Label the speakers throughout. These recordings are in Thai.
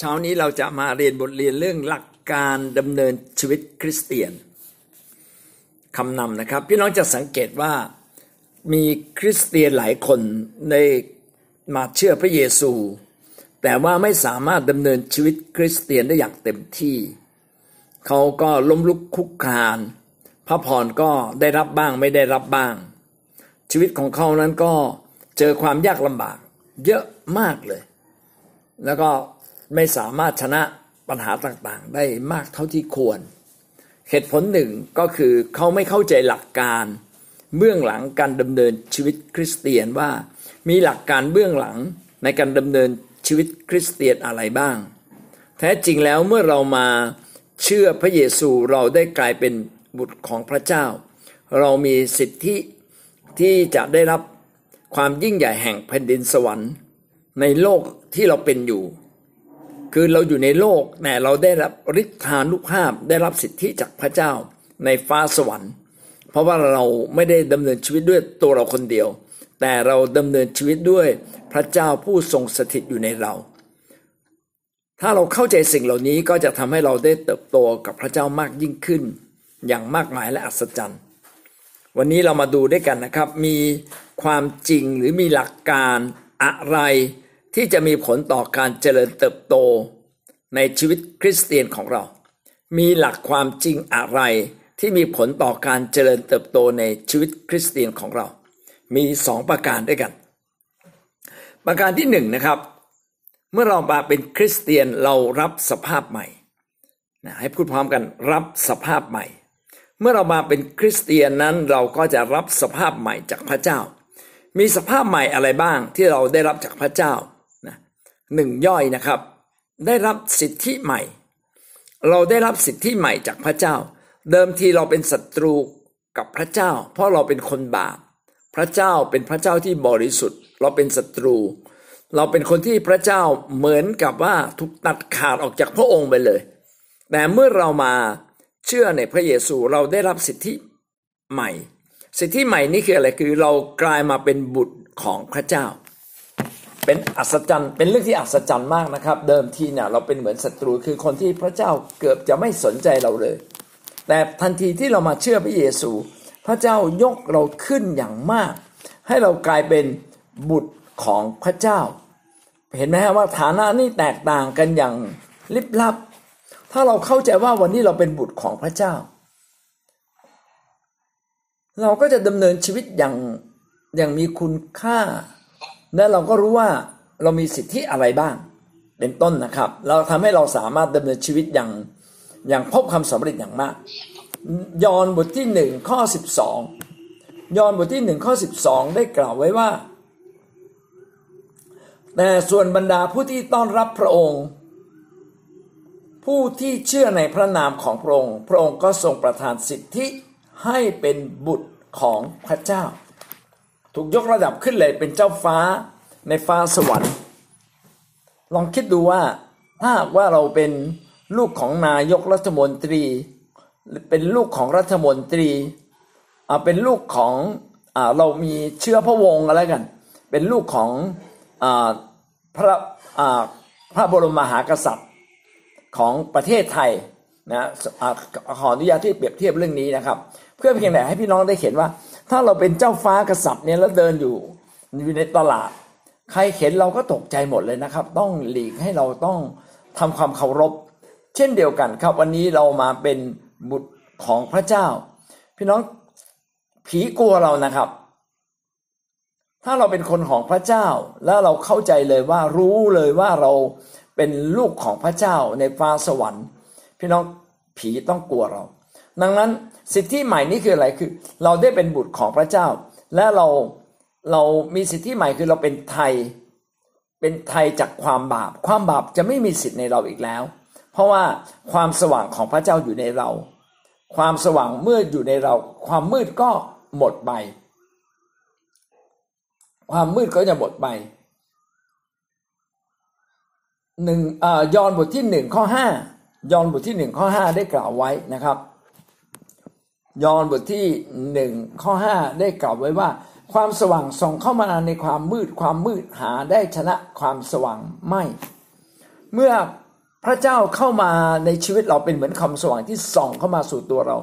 Speaker 1: เช้านี้เราจะมาเรียนบทเรียนเรื่องหลักการดำเนินชีวิตคริสเตียนคำนำนะครับ พี่น้องจะสังเกตว่ามีคริสเตียนหลายคนในมาเชื่อพระเยซู แต่ว่าไม่สามารถดำเนินชีวิตคริสเตียนได้อย่างเต็มที่ เขาก็ล้มลุกคุกคานพระพรก็ได้รับบ้างไม่ได้รับบ้าง ชีวิตของเขานั้นก็เจอความยากลำบาก เยอะมากเลย แล้วก็ ไม่สามารถชนะปัญหาต่างๆ ได้มากเท่าที่ควร เหตุผลหนึ่งก็คือเขาไม่เข้าใจหลักการเบื้องหลังการดำเนินชีวิตคริสเตียนว่ามีหลักการเบื้องหลังในการดำเนินชีวิตคริสเตียนอะไรบ้าง แท้จริงแล้วเมื่อเรามาเชื่อพระเยซูเราได้กลายเป็นบุตรของพระเจ้า เรามีสิทธิที่จะได้รับความยิ่งใหญ่แห่งแผ่นดินสวรรค์ ในโลกที่เราเป็นอยู่ คือเราอยู่ในโลกแต่เราได้รับฤทธานุภาพได้รับสิทธิจากพระเจ้าในฟ้าสวรรค์ เพราะว่าเราไม่ได้ดำเนินชีวิตด้วยตัวเราคนเดียว แต่เราดำเนินชีวิตด้วยพระเจ้าผู้ทรงสถิตอยู่ในเรา ถ้าเราเข้าใจสิ่งเหล่านี้ก็จะทำให้เราได้เติบโตกับพระเจ้ามากยิ่งขึ้น อย่างมากมายและอัศจรรย์ วันนี้เรามาดูด้วยกันนะครับ มีความจริงหรือมีหลักการอะไร ที่จะมีผลต่อการเจริญเติบโตในชีวิตคริสเตียนของเรา มีหลักความจริงอะไรที่มีผลต่อการเจริญเติบโตในชีวิตคริสเตียนของเรา มีสองประการด้วยกัน ประการที่หนึ่งนะครับ เมื่อเรามาเป็นคริสเตียนเรารับสภาพใหม่นะให้พูดพร้อมกันรับสภาพใหม่ เมื่อเรามาเป็นคริสเตียนนั้นเราก็จะรับสภาพใหม่จากพระเจ้า มีสภาพใหม่อะไรบ้างที่เราได้รับจากพระเจ้า หนึ่งย่อยนะครับ ได้รับสิทธิใหม่ เราได้รับสิทธิใหม่จากพระเจ้า เดิมทีเราเป็นศัตรูกับพระเจ้า เพราะเราเป็นคนบาปพระเจ้าเป็นพระเจ้าที่บริสุทธิ์ เราเป็นศัตรู เราเป็นคนที่พระเจ้าเหมือนกับว่าถูกตัดขาดออกจากพระองค์ไปเลย แต่เมื่อเรามาเชื่อในพระเยซูเราได้รับสิทธิใหม่ สิทธิใหม่นี่คืออะไรคือเรากลายมาเป็นบุตรของพระเจ้า เป็นอัศจรรย์เป็นเรื่องที่อัศจรรย์มากนะครับ เดิมทีเนี่ยเราเป็นเหมือนศัตรูคือคนที่พระเจ้าเกือบจะไม่สนใจเราเลย แต่ทันทีที่เรามาเชื่อพระเยซู พระเจ้ายกเราขึ้นอย่างมาก ให้เรากลายเป็นบุตรของพระเจ้า เห็นไหมฮะว่าฐานะนี่แตกต่างกันอย่างลิบลับ ถ้าเราเข้าใจว่าวันนี้เราเป็นบุตรของพระเจ้า เราก็จะดำเนินชีวิตอย่างอย่างมีคุณค่า และเราก็รู้ว่าเรามีสิทธิอะไรบ้าง เป็นต้นนะครับ เราทำให้เราสามารถดำเนินชีวิตอย่างอย่างพบความสำเร็จอย่างมาก ยอห์นบทที่หนึ่งข้อสิบสองยอห์นบทที่หนึ่งข้อสิบสองได้กล่าวไว้ว่า แต่ส่วนบรรดาผู้ที่ต้อนรับพระองค์ ผู้ที่เชื่อในพระนามของพระองค์ พระองค์ก็ทรงประทานสิทธิให้เป็นบุตรของพระเจ้า ถูกยกระดับขึ้นเลยเป็นเจ้าฟ้าในฟ้าสวรรค์ ลองคิดดูว่าถ้าว่าเราเป็นลูกของนายกรัฐมนตรี เป็นลูกของรัฐมนตรีเป็นลูกของอเรามีเชื้อพระวงศ์อะไรกัน เป็นลูกของอพระพระบรมมหากษัตริย์ของประเทศไทยนะขออนุญาตที่เปรียบเทียบเรื่องนี้นะครับ เพื่อเพียงแต่ให้พี่น้องได้เห็นว่า ถ้าเราเป็นเจ้าฟ้ากษัตริย์เนี่ยแล้วเดินอยู่อยู่ในตลาด ใครเห็นเราก็ตกใจหมดเลยนะครับ ต้องหลีกให้เราต้องทำความเคารพ เช่นเดียวกันครับ วันนี้เรามาเป็นบุตรของพระเจ้า พี่น้องผีกลัวเรานะครับ ถ้าเราเป็นคนของพระเจ้า แล้วเราเข้าใจเลยว่ารู้เลยว่าเราเป็นลูกของพระเจ้าในฟ้าสวรรค์ พี่น้องผีต้องกลัวเรา ดังนั้น สิทธิใหม่นี้คืออะไรคือ เราได้เป็นบุตรของพระเจ้า และเราเรามีสิทธิใหม่คือเราเป็นไทย เป็นไทยจากความบาป ความบาปจะไม่มีสิทธิ์ในเราอีกแล้ว เพราะว่าความสว่างของพระเจ้าอยู่ในเรา ความสว่างเมื่ออยู่ในเรา ความมืดก็หมดไป ความมืดก็จะหมดไปหนึ่งยอห์นบทที่หนึ่งข้อห้ายอห์นบทที่หนึ่งข้อห้าได้กล่าวไว้นะครับ ยอห์นบทที่หนึ่งข้อห้าได้กล่าวไว้ว่า ความสว่างส่องเข้ามาในความมืดความมืดหาได้ชนะความสว่างไม่ เมื่อพระเจ้าเข้ามาในชีวิตเราเป็นเหมือนคำสว่างที่ส่องเข้ามาสู่ตัวเรา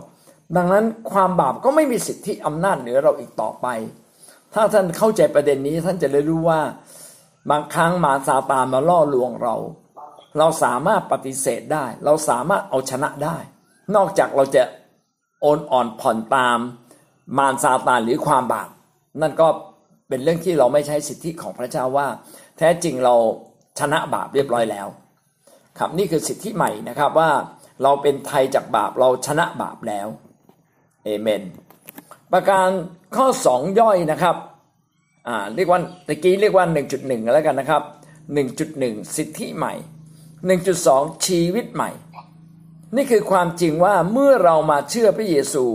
Speaker 1: ดังนั้นความบาปก็ไม่มีสิทธิอำนาจเหนือเราอีกต่อไป ถ้าท่านเข้าใจประเด็นนี้ท่านจะได้รู้ว่าบางครั้งมาซาตานมาล่อลวงเรา เราสามารถปฏิเสธได้ เราสามารถเอาชนะได้ นอกจากเราจะ โอนอ่อนผ่อนตามมารซาตานหรือความบาปนั่นก็เป็นเรื่องที่เราไม่ใช้สิทธิของพระเจ้าว่า แท้จริงเราชนะบาปเรียบร้อยแล้ว ครับนี่คือสิทธิใหม่นะครับว่าเราเป็นไทยจากบาปเราชนะบาปแล้วเอเมน ประการข้อสองย่อยนะครับอ่าเรียกว่าตะกี้เรียกว่า 1.1 แล้วกันนะครับ 1.1 สิทธิใหม่ 1.2 ชีวิตใหม่ นี่คือความจริงว่าเมื่อเรามาเชื่อพระเยซู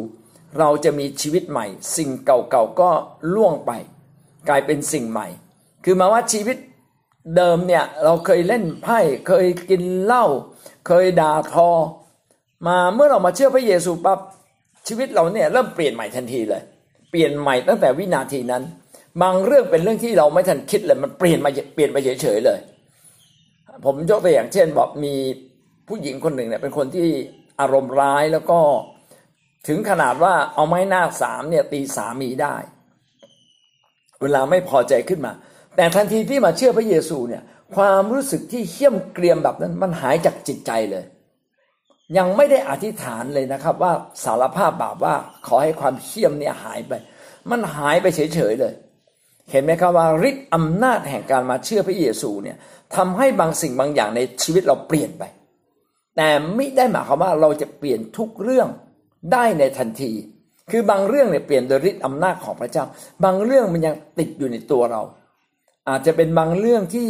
Speaker 1: เราจะมีชีวิตใหม่ สิ่งเก่าๆก็ล่วงไป กลายเป็นสิ่งใหม่ คือมาว่าชีวิตเดิมเนี่ยเราเคยเล่นไพ่เคยกินเหล้าเคยด่าทอ มาเมื่อเรามาเชื่อพระเยซูปั๊บชีวิตเราเนี่ยเริ่มเปลี่ยนใหม่ทันทีเลย เปลี่ยนใหม่ตั้งแต่วินาทีนั้น บางเรื่องเป็นเรื่องที่เราไม่ทันคิดเลยมันเปลี่ยนมาเปลี่ยนไปเฉยๆเลย ผมยกตัวอย่างเช่นบอกมี ผู้หญิงคนหนึ่งเนี่ยเป็นคนที่อารมณ์ร้ายแล้วก็ถึงขนาดว่าเอาไม้หน้าสามเนี่ยตีสามีได้ เวลาไม่พอใจขึ้นมา แต่ทันทีที่มาเชื่อพระเยซูเนี่ยความรู้สึกที่เขี่ยมเกรียมแบบนั้นมันหายจากจิตใจเลย ยังไม่ได้อธิษฐานเลยนะครับ ว่าสารภาพบาปว่าขอให้ความเขี่ยมเนี่ยหายไป มันหายไปเฉยๆเลย เห็นไหมครับว่าฤทธิ์อำนาจแห่งการมาเชื่อพระเยซูเนี่ยทำให้บางสิ่งบางอย่างในชีวิตเราเปลี่ยนไป แต่ไม่ได้หมายความว่าเราจะเปลี่ยนทุกเรื่องได้ในทันที คือบางเรื่องเนี่ยเปลี่ยนโดยฤทธิ์อำนาจของพระเจ้า บางเรื่องมันยังติดอยู่ในตัวเรา อาจจะเป็นบางเรื่องที่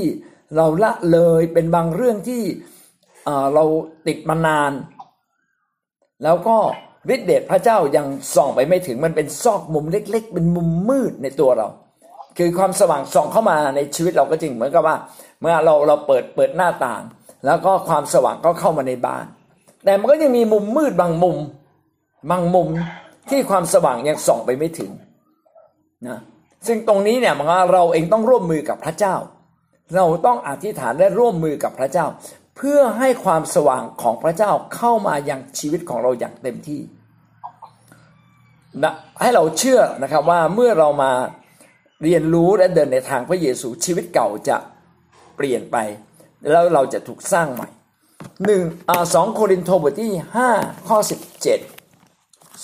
Speaker 1: เราละเลยเป็นบางเรื่องที่เราติดมานาน แล้วก็ฤทธิเดชพระเจ้ายังส่องไปไม่ถึงมันเป็นซอกมุมเล็ก ๆ เป็นมุมมืดในตัวเรา คือความสว่างส่องเข้ามาในชีวิตเราก็จริงเหมือนกับว่า เมื่อเราเราเปิดเปิดหน้าต่าง แล้วก็ความสว่างก็เข้ามาในบ้าน แต่มันก็ยังมีมุมมืดบางมุม บางมุมที่ความสว่างยังส่องไปไม่ถึงนะซึ่งตรงนี้เนี่ยมันเราเองต้องร่วมมือกับพระเจ้า เราต้องอธิษฐานและร่วมมือกับพระเจ้า เพื่อให้ความสว่างของพระเจ้าเข้ามายังชีวิตของเราอย่างเต็มที่นะให้เราเชื่อนะครับว่าเมื่อเรามาเรียนรู้และเดินในทางพระเยซูชีวิตเก่าจะเปลี่ยนไป แล้วเราจะถูกสร้างใหม่หนึ่งสองโครินโตบทที่ห้าข้อสิบเจ็ด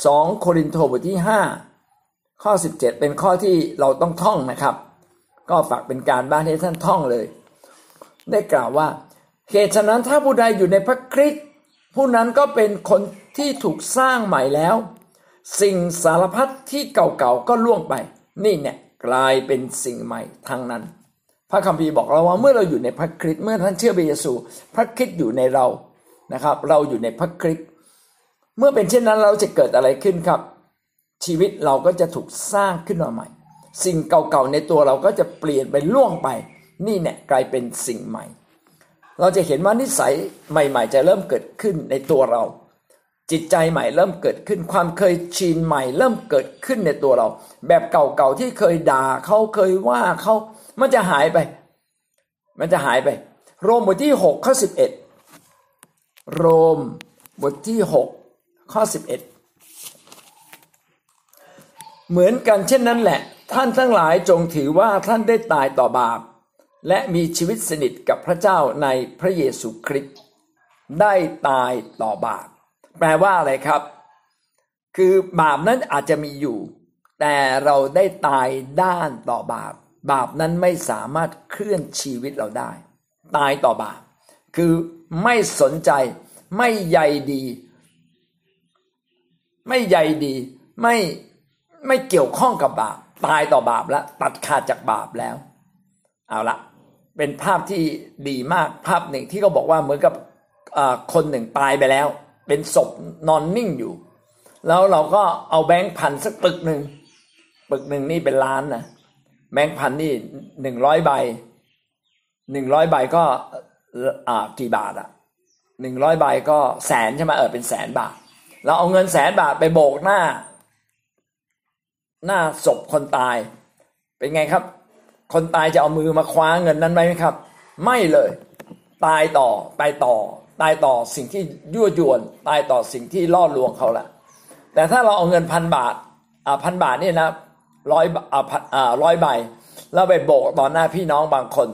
Speaker 1: สองโครินโตบทที่ห้าข้อสิบเจ็ดเป็นข้อที่เราต้องท่องนะครับ ก็ฝากเป็นการบ้านให้ท่านท่องเลย ได้กล่าวว่าเหตุฉะนั้นถ้าผู้ใดอยู่ในพระคริสต์ผู้นั้นก็เป็นคนที่ถูกสร้างใหม่แล้ว สิ่งสารพัดที่เก่าๆก็ล่วงไป นี่เนี่ยกลายเป็นสิ่งใหม่ทั้งนั้น พระคัมภีร์บอกเราว่าเมื่อเราอยู่ในพระคริสต์เมื่อท่านเชื่อพระเยซู พระคริสต์อยู่ในเรานะครับ เราอยู่ในพระคริสต์เมื่อเป็นเช่นนั้นเราจะเกิดอะไรขึ้นครับ ชีวิตเราก็จะถูกสร้างขึ้นมาใหม่ สิ่งเก่าๆในตัวเราก็จะเปลี่ยนไปล่วงไป นี่เนี่ยกลายเป็นสิ่งใหม่ เราจะเห็นว่านิสัยใหม่ ๆ จะเริ่มเกิดขึ้นในตัวเรา จิตใจใหม่เริ่มเกิดขึ้นความเคยชินใหม่เริ่มเกิดขึ้นในตัวเรา แบบเก่าๆที่เคยด่าเขาเคยว่าเขามันจะหายไป มันจะหายไป โรมบทที่6ข้อ11 โรมบทที่6ข้อ11 เหมือนกันเช่นนั้นแหละ ท่านทั้งหลายจงถือว่าท่านได้ตายต่อบาป และมีชีวิตสนิทกับพระเจ้าในพระเยซูคริสต์ได้ตายต่อบาป แปลว่าอะไรครับ คือบาปนั้นอาจจะมีอยู่ แต่เราได้ตายด้านต่อบาป บาปนั้นไม่สามารถเคลื่อนชีวิตเราได้ ตายต่อบาป คือไม่สนใจ ไม่ใยดี ไม่ใยดี ไม่ไม่เกี่ยวข้องกับบาป ตายต่อบาปแล้วตัดขาดจากบาปแล้ว เอาละเป็นภาพที่ดีมากภาพหนึ่งที่เขาบอกว่าเหมือนกับคนหนึ่งตายไปแล้ว เป็นศพนอนนิ่งอยู่ แล้วเราก็เอาแบงค์พันสักปึกหนึ่งปึกหนึ่งนี่เป็นล้านนะแบงค์พันนี่หนึ่งร้อยใบหนึ่งร้อยใบก็อ่ากี่บาทอะหนึ่งร้อยใบก็แสนใช่ไหมเออเป็นแสนบาท เราเอาเงินแสนบาทไปโบกหน้า หน้าศพคนตาย เป็นไงครับ คนตายจะเอามือมาคว้าเงินนั้นไหมครับ ไม่เลย ตายต่อตายต่อ ตายต่อสิ่งที่ยั่วยวน ตายต่อสิ่งที่ล่อลวงเขาละแต่ถ้าเราเอาเงินพันบาทอ่าพันบาทนี่นะร้อยอ่าอ่าร้อยใบแล้วไปโบกต่อหน้าพี่น้องบางคน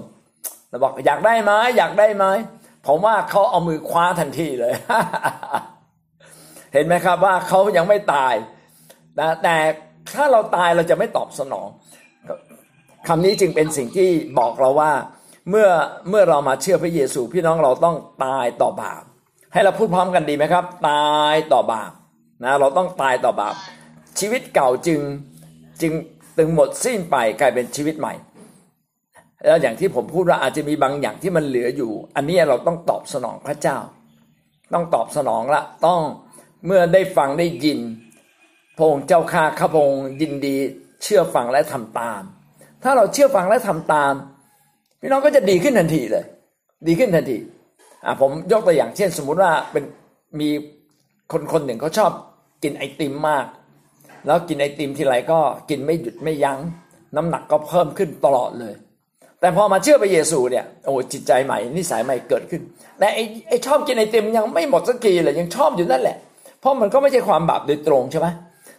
Speaker 1: เราบอกอยากได้ไหมอยากได้ไหมผมว่าเขาเอามือคว้าทันทีเลย เห็นไหมครับว่าเขายังไม่ตายนะแต่ถ้าเราตายเราจะไม่ตอบสนองคำนี้จึงเป็นสิ่งที่บอกเราว่า เมื่อเมื่อเรามาเชื่อพระเยซูพี่น้องเราต้องตายต่อบาป ให้เราพูดพร้อมกันดีไหมครับ ตายต่อบาปนะเราต้องตายต่อบาป ชีวิตเก่าจึงจึงตึงหมดสิ้นไปกลายเป็นชีวิตใหม่ แล้วอย่างที่ผมพูดว่าอาจจะมีบางอย่างที่มันเหลืออยู่ อันนี้เราต้องตอบสนองพระเจ้า ต้องตอบสนองละต้องเมื่อได้ฟังได้ยินพระองค์เจ้าข้าข้าพงยินดีเชื่อฟังและทำตาม ถ้าเราเชื่อฟังและทำตาม พี่น้องก็จะดีขึ้นทันทีเลย ดีขึ้นทันทีอ่าผมยกตัวอย่างเช่น สมมุติว่าเป็นมีคนคนหนึ่งเขาชอบกินไอติมมาก แล้วกินไอติมทีไรก็กินไม่หยุดไม่ยัง้ง น้ำหนักก็เพิ่มขึ้นตลอดเลย แต่พอมาเชื่อพระเยซูเนี่ยโอ้จิตใจใหม่นิสัยใหม่เกิดขึ้นแต่ไอไอชอบกินไอติมยังไม่หมดสักทีเลยยังชอบอยู่นั่นแหละ เพราะมันก็ไม่ใช่ความบาปโดยตรงใช่ไหม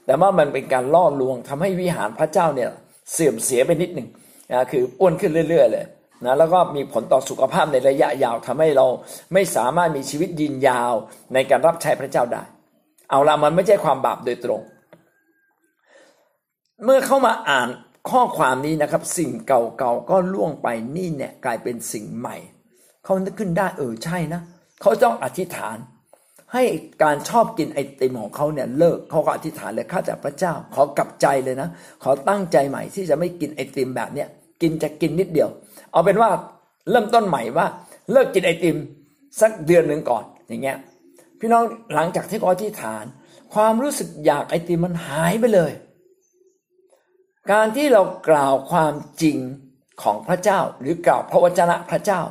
Speaker 1: แต่ว่ามันเป็นการล่อลวงทำให้วิหารพระเจ้าเนี่ยเสื่อมเสียไปนิดหนึ่งนะคืออ้วนขึ้นเรื่อย ๆ เลย นะแล้วก็มีผลต่อสุขภาพในระยะยาวทำให้เราไม่สามารถมีชีวิตยืนยาวในการรับใช้พระเจ้าได้ เอาละมันไม่ใช่ความบาปโดยตรง เมื่อเข้ามาอ่านข้อความนี้นะครับ สิ่งเก่าๆก็ล่วงไปนี่เนี่ยกลายเป็นสิ่งใหม่ เขานึกขึ้นได้เออใช่นะเขาต้องอธิษฐาน ให้การชอบกินไอติมของเขาเนี่ยเลิกเขาก็อธิษฐานเลยข้าจากพระเจ้า ขอกลับใจเลยนะ ขอตั้งใจใหม่ที่จะไม่กินไอติมแบบเนี้ยกินจะกินนิดเดียว เอาเป็นว่าเริ่มต้นใหม่ว่า เลิกกินไอติมสักเดือนหนึ่งก่อนอย่างเงี้ยพี่น้องหลังจากที่เขาอธิษฐาน ความรู้สึกอยากไอติมมันหายไปเลย การที่เรากล่าวความจริงของพระเจ้า หรือกล่าวพระวจนะพระเจ้า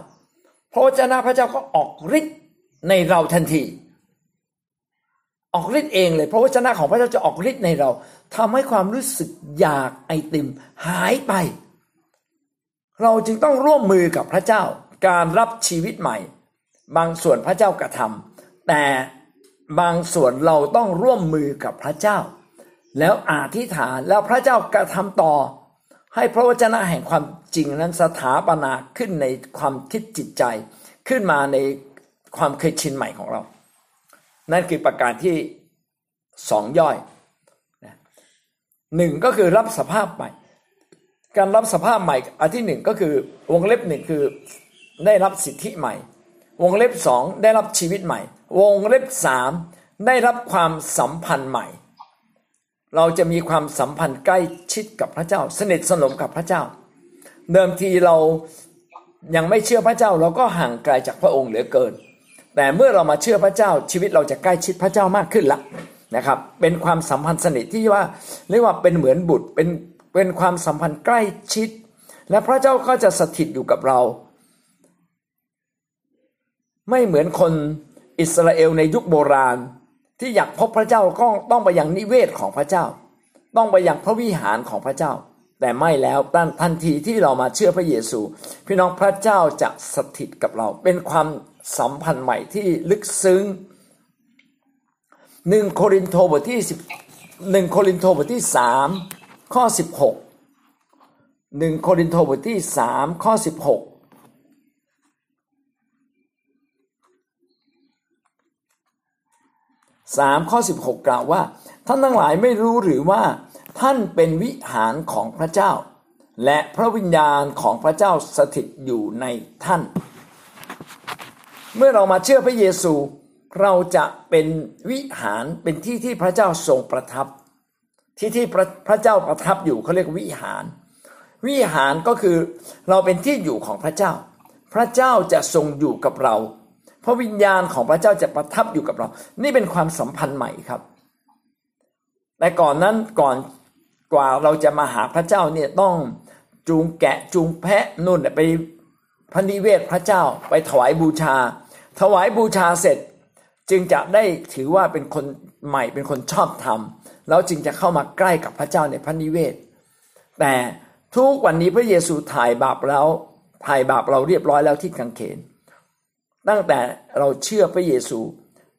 Speaker 1: พระวจนะพระเจ้าก็ออกฤทธิ์ในเราทันที ออกฤทธิ์เองเลยพระวจนะของพระเจ้าจะออกฤทธิ์ในเราทำให้ความรู้สึกอยากไอติมหายไป เราจึงต้องร่วมมือกับพระเจ้าการรับชีวิตใหม่ บางส่วนพระเจ้ากระทำแต่บางส่วนเราต้องร่วมมือกับพระเจ้า แล้วอธิษฐานแล้วพระเจ้ากระทำต่อ ให้พระวจนะแห่งความจริงนั้นสถาปนาขึ้นในความคิดจิตใจ ขึ้นมาในความเคยชินใหม่ของเรา นั่นคือประการที่สองย่อยหนึ่งก็คือรับสภาพใหม่ การรับสภาพใหม่อันที่หนึ่งก็คือวงเล็บหนึ่งคือได้รับสิทธิใหม่ วงเล็บสองได้รับชีวิตใหม่ วงเล็บสามได้รับความสัมพันธ์ใหม่ เราจะมีความสัมพันธ์ใกล้ชิดกับพระเจ้า สนิทสนมกับพระเจ้า เดิมทีเรายังไม่เชื่อพระเจ้าเราก็ห่างไกลจากพระองค์เหลือเกิน แต่เมื่อเรามาเชื่อพระเจ้าชีวิตเราจะใกล้ชิดพระเจ้ามากขึ้นละนะครับ เป็นความสัมพันธ์สนิทที่ว่าเรียกว่าเป็นเหมือนบุตรเป็น เป็นความสัมพันธ์ใกล้ชิด และพระเจ้าก็จะสถิตอยู่กับเรา ไม่เหมือนคนอิสราเอลในยุคโบราณ ที่อยากพบพระเจ้าก็ต้องไปยังนิเวศของพระเจ้า ต้องไปยังพระวิหารของพระเจ้า แต่ไม่แล้วทันทีที่เรามาเชื่อพระเยซู พี่น้องพระเจ้าจะสถิตกับเรา เป็นความสัมพันธ์ใหม่ที่ลึกซึ้งหนึ่งโครินโตบทที่สิบหนึ่งโครินโตบทที่สาม ข้อสิบหกหนึ่งโครินโตบทที่สามข้อสิบหกสามข้อสิบหกกล่าวว่า ท่านทั้งหลายไม่รู้หรือว่าท่านเป็นวิหารของพระเจ้า และพระวิญญาณของพระเจ้าสถิตอยู่ในท่าน เมื่อเรามาเชื่อพระเยซู เราจะเป็นวิหารเป็นที่ที่พระเจ้าทรงประทับ ที่ที่พระพระเจ้าประทับอยู่เขาเรียกวิหาร วิหารก็คือเราเป็นที่อยู่ของพระเจ้า พระเจ้าจะทรงอยู่กับเรา พระวิญญาณของพระเจ้าจะประทับอยู่กับเรา นี่เป็นความสัมพันธ์ใหม่ครับ แต่ก่อนนั้นก่อนกว่าเราจะมาหาพระเจ้าเนี่ยต้องจูงแกะจูงแพะนุ่นไปพระนิเวศพระเจ้าไปถวายบูชา ถวายบูชาเสร็จจึงจะได้ถือว่าเป็นคนใหม่เป็นคนชอบธรรม แล้วจึงจะเข้ามาใกล้กับพระเจ้าในพระนิเวศ แต่ทุกวันนี้พระเยซูถ่ายบาปแล้วถ่ายบาปเราเรียบร้อยแล้วที่กังเขน ตั้งแต่เราเชื่อพระเยซู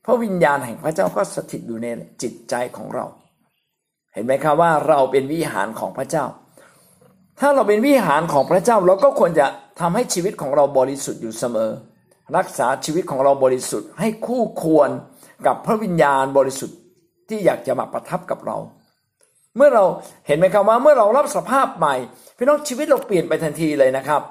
Speaker 1: พระวิญญาณแห่งพระเจ้าก็สถิตอยู่ในจิตใจของเรา เห็นไหมครับว่าเราเป็นวิหารของพระเจ้า ถ้าเราเป็นวิหารของพระเจ้าเราก็ควรจะทำให้ชีวิตของเราบริสุทธิ์อยู่เสมอ รักษาชีวิตของเราบริสุทธิ์ให้คู่ควรกับพระวิญญาณบริสุทธิ์ ที่อยากจะมาประทับกับเรา เมื่อเราเห็นไหมครับว่าเมื่อเรารับสภาพใหม่พี่น้องชีวิตเราเปลี่ยนไปทันทีเลยนะครับ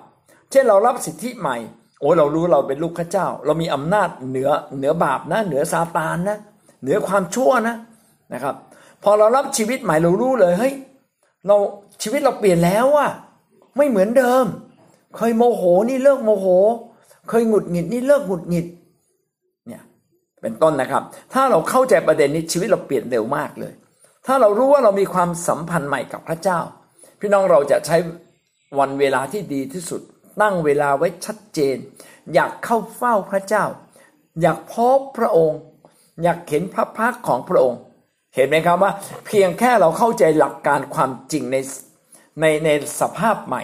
Speaker 1: เช่นเรารับสิทธิใหม่โอ้เรารู้เราเป็นลูกพระเจ้า เรามีอำนาจเหนือเหนือบาปนะ เหนือซาตานนะเหนือความชั่วนะนะครับ พอเรารับชีวิตใหม่เรารู้เลยเฮ้ยเราชีวิตเราเปลี่ยนแล้วอะไม่เหมือนเดิม เคยโมโหนี่เลิกโมโห เคยหงุดหงิดนี่เลิกหงุดหงิด เป็นต้นนะครับ ถ้าเราเข้าใจประเด็นนี้ชีวิตเราเปลี่ยนเร็วมากเลย ถ้าเรารู้ว่าเรามีความสัมพันธ์ใหม่กับพระเจ้า พี่น้องเราจะใช้วันเวลาที่ดีที่สุด ตั้งเวลาไว้ชัดเจน อยากเข้าเฝ้าพระเจ้า อยากพบพระองค์ อยากเห็นพระพักของพระองค์ เห็นไหมครับว่า เพียงแค่เราเข้าใจหลักการความจริงในในในสภาพใหม่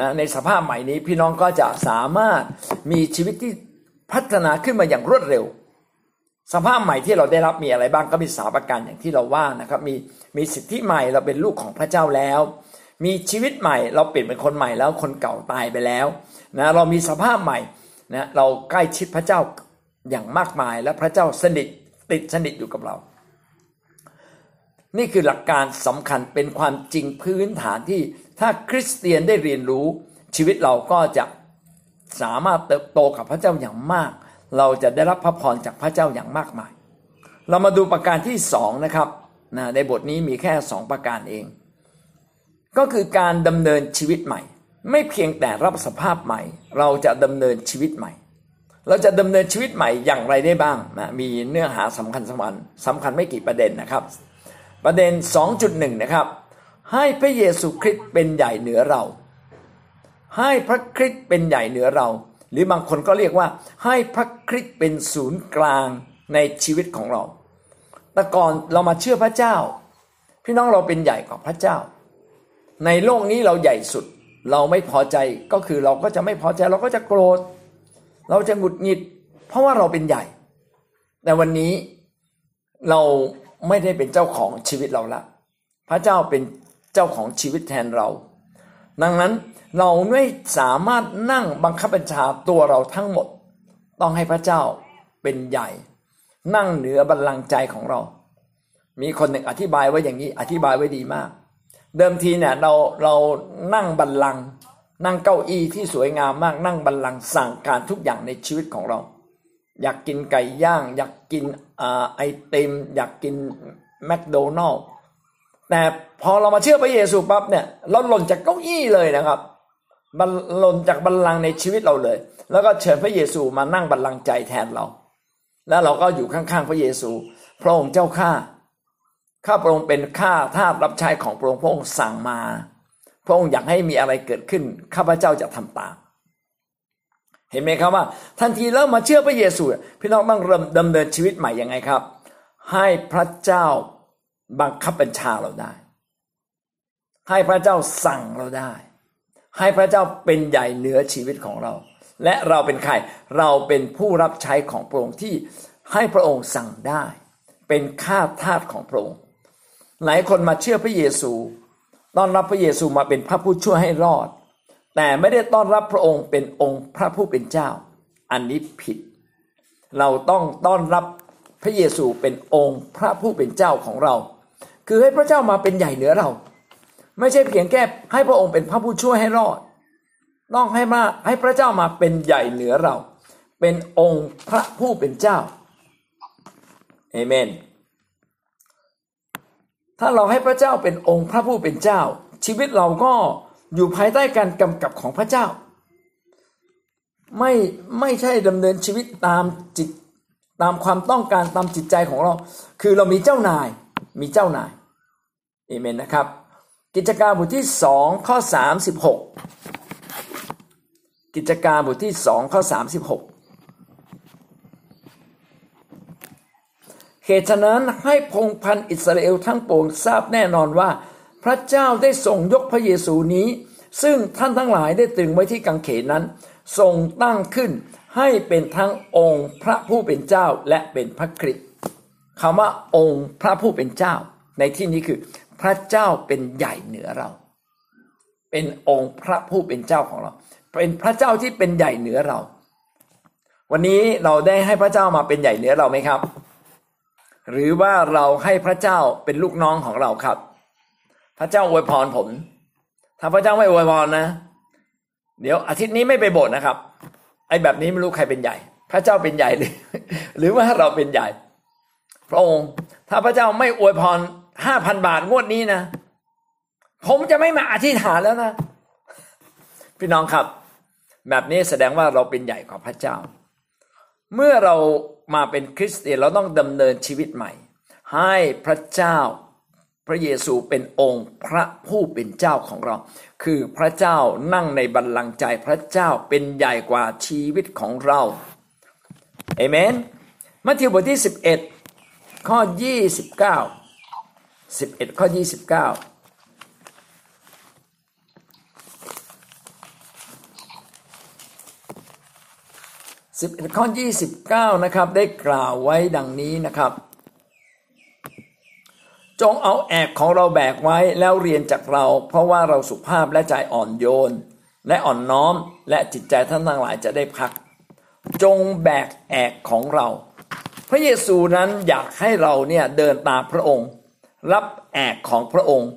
Speaker 1: นะในสภาพใหม่นี้พี่น้องก็จะสามารถมีชีวิตที่พัฒนาขึ้นมาอย่างรวดเร็ว สภาพใหม่ที่เราได้รับมีอะไรบ้างก็มีสาประการอย่างที่เราว่านะครับมีมีสิทธิใหม่เราเป็นลูกของพระเจ้าแล้ว มีชีวิตใหม่เราเปลี่ยนเป็นคนใหม่แล้วคนเก่าตายไปแล้วนะเรามีสภาพใหม่นะเราใกล้ชิดพระเจ้าอย่างมากมายและพระเจ้าสนิทติดสนิทอยู่กับเรา นี่คือหลักการสำคัญเป็นความจริงพื้นฐานที่ถ้าคริสเตียนได้เรียนรู้ชีวิตเราก็จะสามารถเติบโตกับพระเจ้าอย่างมาก เราจะได้รับพระพรจากพระเจ้าอย่างมากมาย เรามาดูประการที่สองนะครับนะในบทนี้มีแค่สองประการเอง ก็คือการดำเนินชีวิตใหม่ ไม่เพียงแต่รับสภาพใหม่ เราจะดำเนินชีวิตใหม่ เราจะดำเนินชีวิตใหม่อย่างไรได้บ้างนะมีเนื้อหาสำคัญสำคัญสำคัญไม่กี่ประเด็นนะครับ ประเด็น 2.1 นะครับ ให้พระเยซูคริสต์เป็นใหญ่เหนือเรา ให้พระคริสต์เป็นใหญ่เหนือเรา หรือบางคนก็เรียกว่าให้พระคริสต์เป็นศูนย์กลางในชีวิตของเรา แต่ก่อนเรามาเชื่อพระเจ้า พี่น้องเราเป็นใหญ่กว่าพระเจ้า ในโลกนี้เราใหญ่สุด เราไม่พอใจก็คือเราก็จะไม่พอใจเราก็จะโกรธ เราจะหงุดหงิด เพราะว่าเราเป็นใหญ่ แต่วันนี้เราไม่ได้เป็นเจ้าของชีวิตเราละ พระเจ้าเป็นเจ้าของชีวิตแทนเรา ดังนั้น เราไม่สามารถนั่งบังคับบัญชาตัวเราทั้งหมด ต้องให้พระเจ้าเป็นใหญ่ นั่งเหนือบัลลังก์ใจของเรา มีคนหนึ่งอธิบายไว้อย่างนี้ อธิบายไว้ดีมาก เดิมทีเนี่ยเราเรานั่งบัลลังก์นั่งเก้าอี้ที่สวยงามมากนั่งบัลลังก์สั่งการทุกอย่างในชีวิตของเรา อยากกินไก่ย่าง อยากกินไอติม อยากกินแมคโดนัลล์แต่พอเรามาเชื่อพระเยซูปั๊บเนี่ยเราหล่นจากเก้าอี้เลยนะครับ บัลหล่นจากบัลลังก์ในชีวิตเราเลย แล้วก็เชิญพระเยซูมานั่งบัลลังก์ใจแทนเรา แล้วเราก็อยู่ข้างๆพระเยซู พระองค์เจ้าข้าข้าพระองค์เป็นข้าทาสรับใช้ของพระองค์พระองค์สั่งมา พระองค์อยากให้มีอะไรเกิดขึ้น ข้าพเจ้าจะทำตาม เห็นไหมครับว่า ทันทีเริ่มมาเชื่อพระเยซูพี่น้องต้องเริ่มดำเนินชีวิตใหม่ยังไงครับ ให้พระเจ้าบังคับบัญชาเราได้ ให้พระเจ้าสั่งเราได้ ให้พระเจ้าเป็นใหญ่เหนือชีวิตของเรา และเราเป็นใคร เราเป็นผู้รับใช้ของพระองค์ที่ให้พระองค์สั่งได้ เป็นข้าทาสของพระองค์หลายคนมาเชื่อพระเยซู ต้อนรับพระเยซูมาเป็นพระผู้ช่วยให้รอด แต่ไม่ได้ต้อนรับพระองค์เป็นองค์พระผู้เป็นเจ้า อันนี้ผิด เราต้องต้อนรับพระเยซูเป็นองค์พระผู้เป็นเจ้าของเรา คือให้พระเจ้ามาเป็นใหญ่เหนือเรา ไม่ใช่เพียงแค่ให้พระองค์เป็นพระผู้ช่วยให้รอด ต้องให้มาให้พระเจ้ามาเป็นใหญ่เหนือเรา เป็นองค์พระผู้เป็นเจ้าเอเมน ถ้าเราให้พระเจ้าเป็นองค์พระผู้เป็นเจ้า ชีวิตเราก็อยู่ภายใต้การกำกับของพระเจ้า ไม่ไม่ใช่ดำเนินชีวิตตามจิตตามความต้องการตามจิตใจของเรา คือเรามีเจ้านายมีเจ้านายเอเมนนะครับ กิจการบทที่สองข้อสามสิบหกกิจการบทที่สองข้อสามสิบหกเหตุฉะนั้นให้พงพันอิสราเอลทั้งปวงทราบแน่นอนว่า พระเจ้าได้ทรงยกพระเยซูนี้ ซึ่งท่านทั้งหลายได้ตรึงไว้ที่กังเขนนั้น ทรงตั้งขึ้นให้เป็นทั้งองค์พระผู้เป็นเจ้าและเป็นพระคริสต์คำว่าองค์พระผู้เป็นเจ้า ในที่นี้คือ พระเจ้าเป็นใหญ่เหนือเรา เป็นองค์พระผู้เป็นเจ้าของเรา เป็นพระเจ้าที่เป็นใหญ่เหนือเรา วันนี้เราได้ให้พระเจ้ามาเป็นใหญ่เหนือเราไหมครับ หรือว่าเราให้พระเจ้าเป็นลูกน้องของเราครับ พระเจ้าอวยพรผม ถ้าพระเจ้าไม่อวยพรนะ เดี๋ยวอาทิตย์นี้ไม่ไปโบสถ์นะครับ ไอ้แบบนี้ไม่รู้ใครเป็นใหญ่ พระเจ้าเป็นใหญ่หรือหรือว่าเราเป็นใหญ่ พระองค์ ถ้าพระเจ้าไม่อวยพร ห้าพันบาทงวดนี้นะ ผมจะไม่มาอธิษฐานแล้วนะ พี่น้องครับ แบบนี้แสดงว่าเราเป็นใหญ่กว่าพระเจ้า เมื่อเรามาเป็นคริสเตียนเราต้องดำเนินชีวิตใหม่ ให้พระเจ้าพระเยซูเป็นองค์พระผู้เป็นเจ้าของเรา คือพระเจ้านั่งในบัลลังก์ใจพระเจ้าเป็นใหญ่กว่าชีวิตของเราเอเมนมัทธิวบทที่ 11 ข้อ 29 11ข้อ29 11ข้อ29นะครับได้กล่าวไว้ดังนี้นะครับ จงเอาแอกของเราแบกไว้แล้วเรียนจากเรา เพราะว่าเราสุภาพและใจอ่อนโยน และอ่อนน้อมและจิตใจท่านทั้งหลายจะได้พัก จงแบกแอกของเรา พระเยซูนั้นอยากให้เราเนี่ยเดินตามพระองค์ รับแอกของพระองค์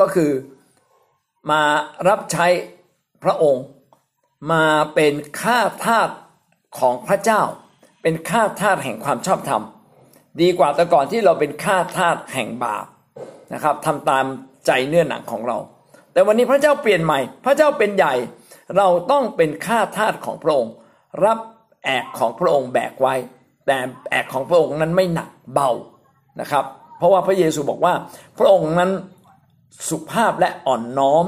Speaker 1: ก็คือมารับใช้พระองค์ มาเป็นข้าทาสของพระเจ้า เป็นข้าทาสแห่งความชอบธรรม ดีกว่าแต่ก่อนที่เราเป็นข้าทาสแห่งบาปนะครับทำตามใจเนื้อหนังของเรา แต่วันนี้พระเจ้าเปลี่ยนใหม่ พระเจ้าเป็นใหญ่ เราต้องเป็นข้าทาสของพระองค์ รับแอกของพระองค์แบกไว้ แต่แอกของพระองค์นั้นไม่หนักเบานะครับ เพราะว่าพระเยซูบอกว่า พระองค์นั้นสุภาพและอ่อนน้อม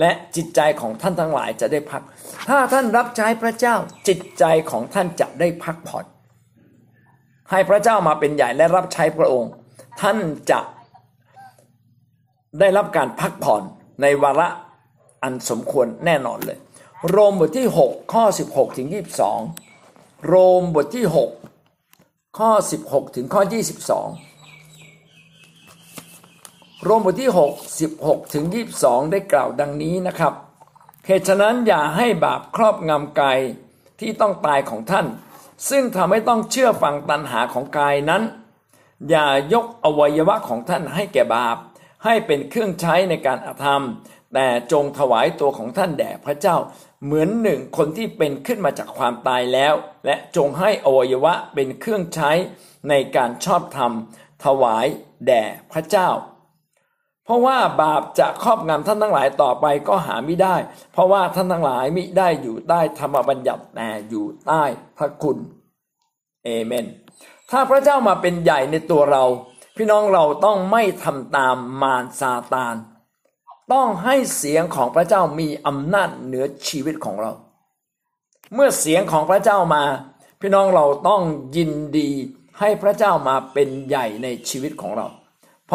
Speaker 1: และจิตใจของท่านทั้งหลายจะได้พัก ถ้าท่านรับใช้พระเจ้าจิตใจของท่านจะได้พักผ่อนให้พระเจ้ามาเป็นใหญ่และรับใช้พระองค์ ท่านจะได้รับการพักผ่อนในวาระอันสมควรแน่นอนเลย โรมบทที่ 6 ข้อ 16 ถึง 22 โรมบทที่ 6 ข้อ 16 ถึงข้อ 22 โรมบทที่ 6 16 ถึง 22 ได้กล่าวดังนี้นะครับ เหตุฉะนั้นอย่าให้บาปครอบงำกายที่ต้องตายของท่าน ซึ่งทำให้ต้องเชื่อฟังตันหาของกายนั้น อย่ายกอวัยวะของท่านให้แก่บาป ให้เป็นเครื่องใช้ในการอาธรรม แต่จงถวายตัวของท่านแด่พระเจ้า เหมือนหนึ่งคนที่เป็นขึ้นมาจากความตายแล้ว และจงให้อวัยวะเป็นเครื่องใช้ในการชอบธรรม ถวายแด่พระเจ้า เพราะว่าบาปจะครอบงำท่านทั้งหลายต่อไปก็หาไม่ได้ เพราะว่าท่านทั้งหลายมิได้อยู่ใต้ธรรมบัญญัติแต่อยู่ใต้พระคุณเอเมน ถ้าพระเจ้ามาเป็นใหญ่ในตัวเรา พี่น้องเราต้องไม่ทำตามมารซาตาน ต้องให้เสียงของพระเจ้ามีอำนาจเหนือชีวิตของเรา เมื่อเสียงของพระเจ้ามา พี่น้องเราต้องยินดีให้พระเจ้ามาเป็นใหญ่ในชีวิตของเรา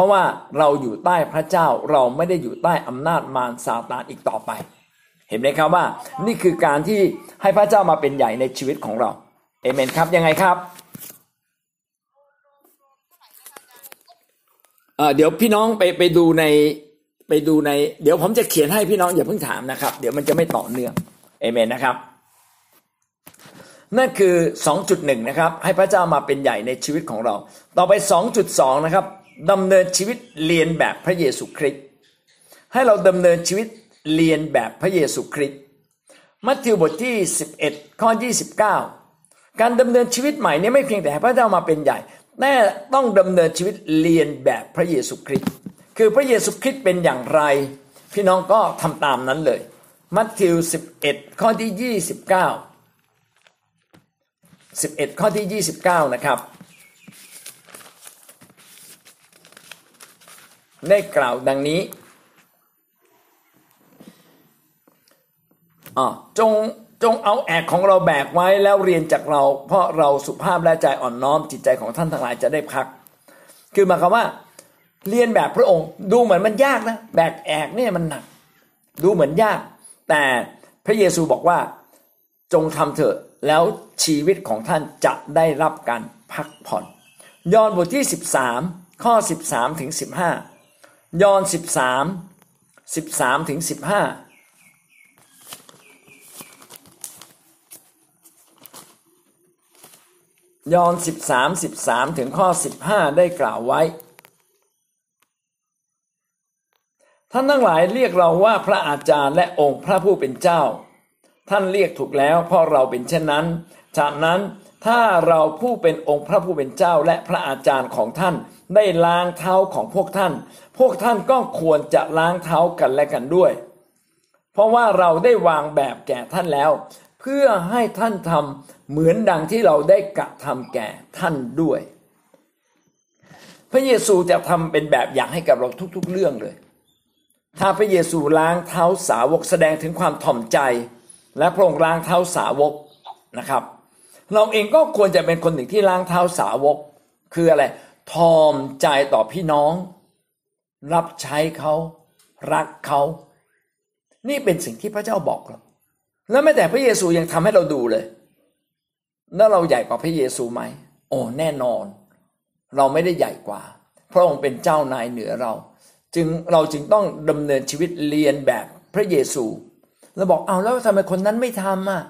Speaker 1: ราะว่าเราอยู่ใต้พระเจ้าเราไม่ได้อยู่ใต้อำนาจมารซาตานอีกต่อไป เห็นไหมครับว่า นี่คือการที่ให้พระเจ้ามาเป็นใหญ่ในชีวิตของเราเอเมนครับยังไงครับเเดี๋ยวพี่น้องไปไปดูในไปดูใน เดี๋ยวผมจะเขียนให้พี่น้องอย่าเพิ่งถามนะครับ เดี๋ยวมันจะไม่ต่อเนื่องเอเมนนะครับ นั่นคือ 2.1 นะครับ ให้พระเจ้ามาเป็นใหญ่ในชีวิตของเรา ต่อไป 2.2 นะครับ ดำเนินชีวิตเรียนแบบพระเยซูคริสต์ให้เราดำเนินชีวิตเรียนแบบพระเยซูคริสต์มัทธิวบทที่ 11 ข้อ 29 การดำเนินชีวิตใหม่นี้ไม่เพียงแต่ให้พระเจ้ามาเป็นใหญ่แต่ต้องดำเนินชีวิตเรียนแบบพระเยซูคริสต์คือพระเยซูคริสต์เป็นอย่างไร พี่น้องก็ทำตามนั้นเลย มัทธิว 11 ข้อที่ 29 11 ข้อที่ 29 นะครับ ได้กล่าวดังนี้อ๋อจงจงเอาแอกของเราแบกไว้แล้วเรียนจากเรา เพราะเราสุภาพและใจอ่อนน้อมจิตใจของท่านทั้งหลายจะได้พัก คือหมายความว่า เรียนแบบพระองค์ ดูเหมือนมันยากนะแบกแอกเนี่ยมันหนัก ดูเหมือนยาก แต่พระเยซูบอกว่าจงทำเถอะแล้วชีวิตของท่านจะได้รับการพักผ่อน ยอห์นบทที่ 13 ข้อ 13ถึง15 ยอห์น13 13ถึง15ยอห์น13 13ถึงข้อ15ได้กล่าวไว้ ท่านทั้งหลายเรียกเราว่าพระอาจารย์และองค์พระผู้เป็นเจ้า ท่านเรียกถูกแล้วเพราะเราเป็นเช่นนั้น จากนั้นถ้าเราผู้เป็นองค์พระผู้เป็นเจ้าและพระอาจารย์ของท่าน ได้ล้างเท้าของพวกท่าน พวกท่านก็ควรจะล้างเท้ากันและกันด้วย เพราะว่าเราได้วางแบบแก่ท่านแล้ว เพื่อให้ท่านทำเหมือนดังที่เราได้กระทำแก่ท่านด้วย พระเยซูจะทำเป็นแบบอย่างให้กับเราทุกๆเรื่องเลย ถ้าพระเยซูล้างเท้าสาวกแสดงถึงความถ่อมใจ และพระองค์ล้างเท้าสาวกนะครับ เราเองก็ควรจะเป็นคนหนึ่งที่ล้างเท้าสาวกคืออะไร ทอมใจต่อพี่น้อง รับใช้เขารักเขานี่เป็นสิ่งที่พระเจ้าบอกเราแล้วแม้แต่พระเยซูยังทำให้เราดูเลย แล้วเราใหญ่กว่าพระเยซูไหม โอ้แน่นอน เราไม่ได้ใหญ่กว่า พระองค์เป็นเจ้านายเหนือเรา จึงเราจึงต้องดำเนินชีวิตเรียนแบบพระเยซูเราบอกเอาแล้วทำไมคนนั้นไม่ทำอะ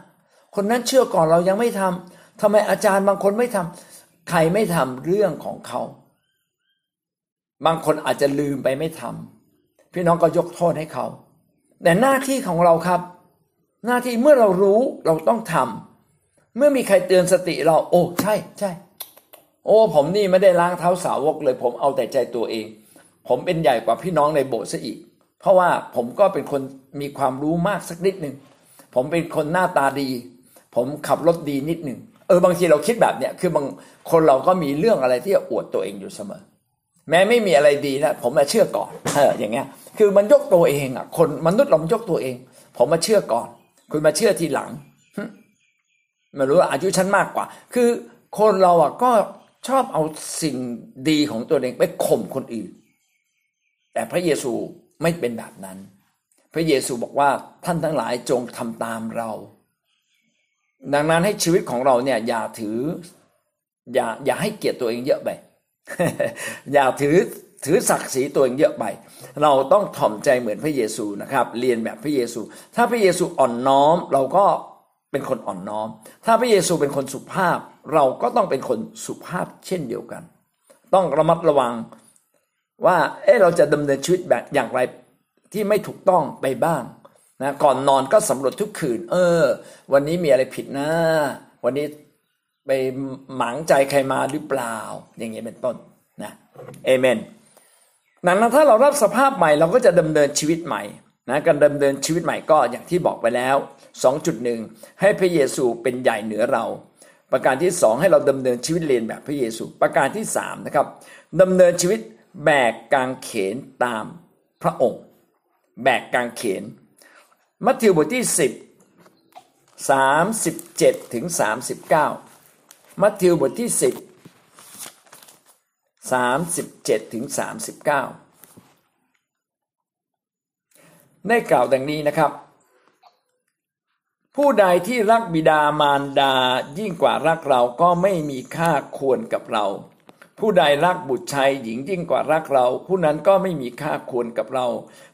Speaker 1: คนนั้นเชื่อก่อนเรายังไม่ทำทำไมอาจารย์บางคนไม่ทำ ใครไม่ทำเรื่องของเขา บางคนอาจจะลืมไปไม่ทำพี่น้องก็ยกโทษให้เขา แต่หน้าที่ของเราครับ หน้าที่เมื่อเรารู้เราต้องทำเมื่อมีใครเตือนสติเรา โอ้ใช่ใช่โอ้ ผมนี่ไม่ได้ล้างเท้าสาวกเลย ผมเอาแต่ใจตัวเอง ผมเป็นใหญ่กว่าพี่น้องในโบสถ์ซะอีก เพราะว่าผมก็เป็นคนมีความรู้มากสักนิดหนึ่งผมเป็นคนหน้าตาดี ผมขับรถดีนิดหนึ่ง เออบางทีเราคิดแบบเนี้ยคือบางคนเราก็มีเรื่องอะไรที่จะอวดตัวเองอยู่เสมอ แม้ไม่มีอะไรดีนะผมมาเชื่อก่อนเอออย่างเงี้ย คือมันยกตัวเองอะ คนมนุษย์เรายกตัวเอง ผมมาเชื่อก่อน คุณมาเชื่อทีหลังไม่รู้ว่าอายุชั้นมากกว่า คือคนเราอะก็ชอบเอาสิ่งดีของตัวเองไปข่มคนอื่น แต่พระเยซูไม่เป็นแบบนั้น พระเยซูบอกว่าท่านทั้งหลายจงทำตามเรา ดังนั้นให้ชีวิตของเราเนี่ยอย่าถือ อย่าอย่าให้เกียรติตัวเองเยอะไป อย่าถือถือศักดิ์ศรีตัวเองเยอะไป เราต้องถ่อมใจเหมือนพระเยซูนะครับ เรียนแบบพระเยซู ถ้าพระเยซูอ่อนน้อม เราก็เป็นคนอ่อนน้อม ถ้าพระเยซูเป็นคนสุภาพ เราก็ต้องเป็นคนสุภาพเช่นเดียวกัน ต้องระมัดระวังว่า เออเราจะดำเนินชีวิตแบบอย่างไรที่ไม่ถูกต้องไปบ้าง นะก่อนนอนก็สำรวจทุกคืน เออ วันนี้มีอะไรผิดนะ วันนี้ไปหมางใจใครมาหรือเปล่า อย่างนี้ยเป็นต้นนะเอเมนดังนั้นถ้าเรารับสภาพใหม่เราก็จะดำเนินชีวิตใหม่นะการดำเนินชีวิตใหม่ก็อย่างที่บอกไปแล้ว 2.1 ให้พระเยซูเป็นใหญ่เหนือเรา ประการที่ 2 ให้เราดำเนินชีวิตเรียนแบบพระเยซู ประการที่3นะครับดำเนินชีวิตแบกกางเขนตามพระองค์ แบกกางเขน มัทธิวบทที่ 10 37ถึง39 มัทธิวบทที่ 10 37ถึง39 ได้กล่าวดังนี้นะครับ ผู้ใดที่รักบิดามารดายิ่งกว่ารักเราก็ไม่มีค่าควรกับเรา ผู้ใดรักบุตรชายหญิงยิ่งกว่ารักเรา ผู้นั้นก็ไม่มีค่าควรกับเรา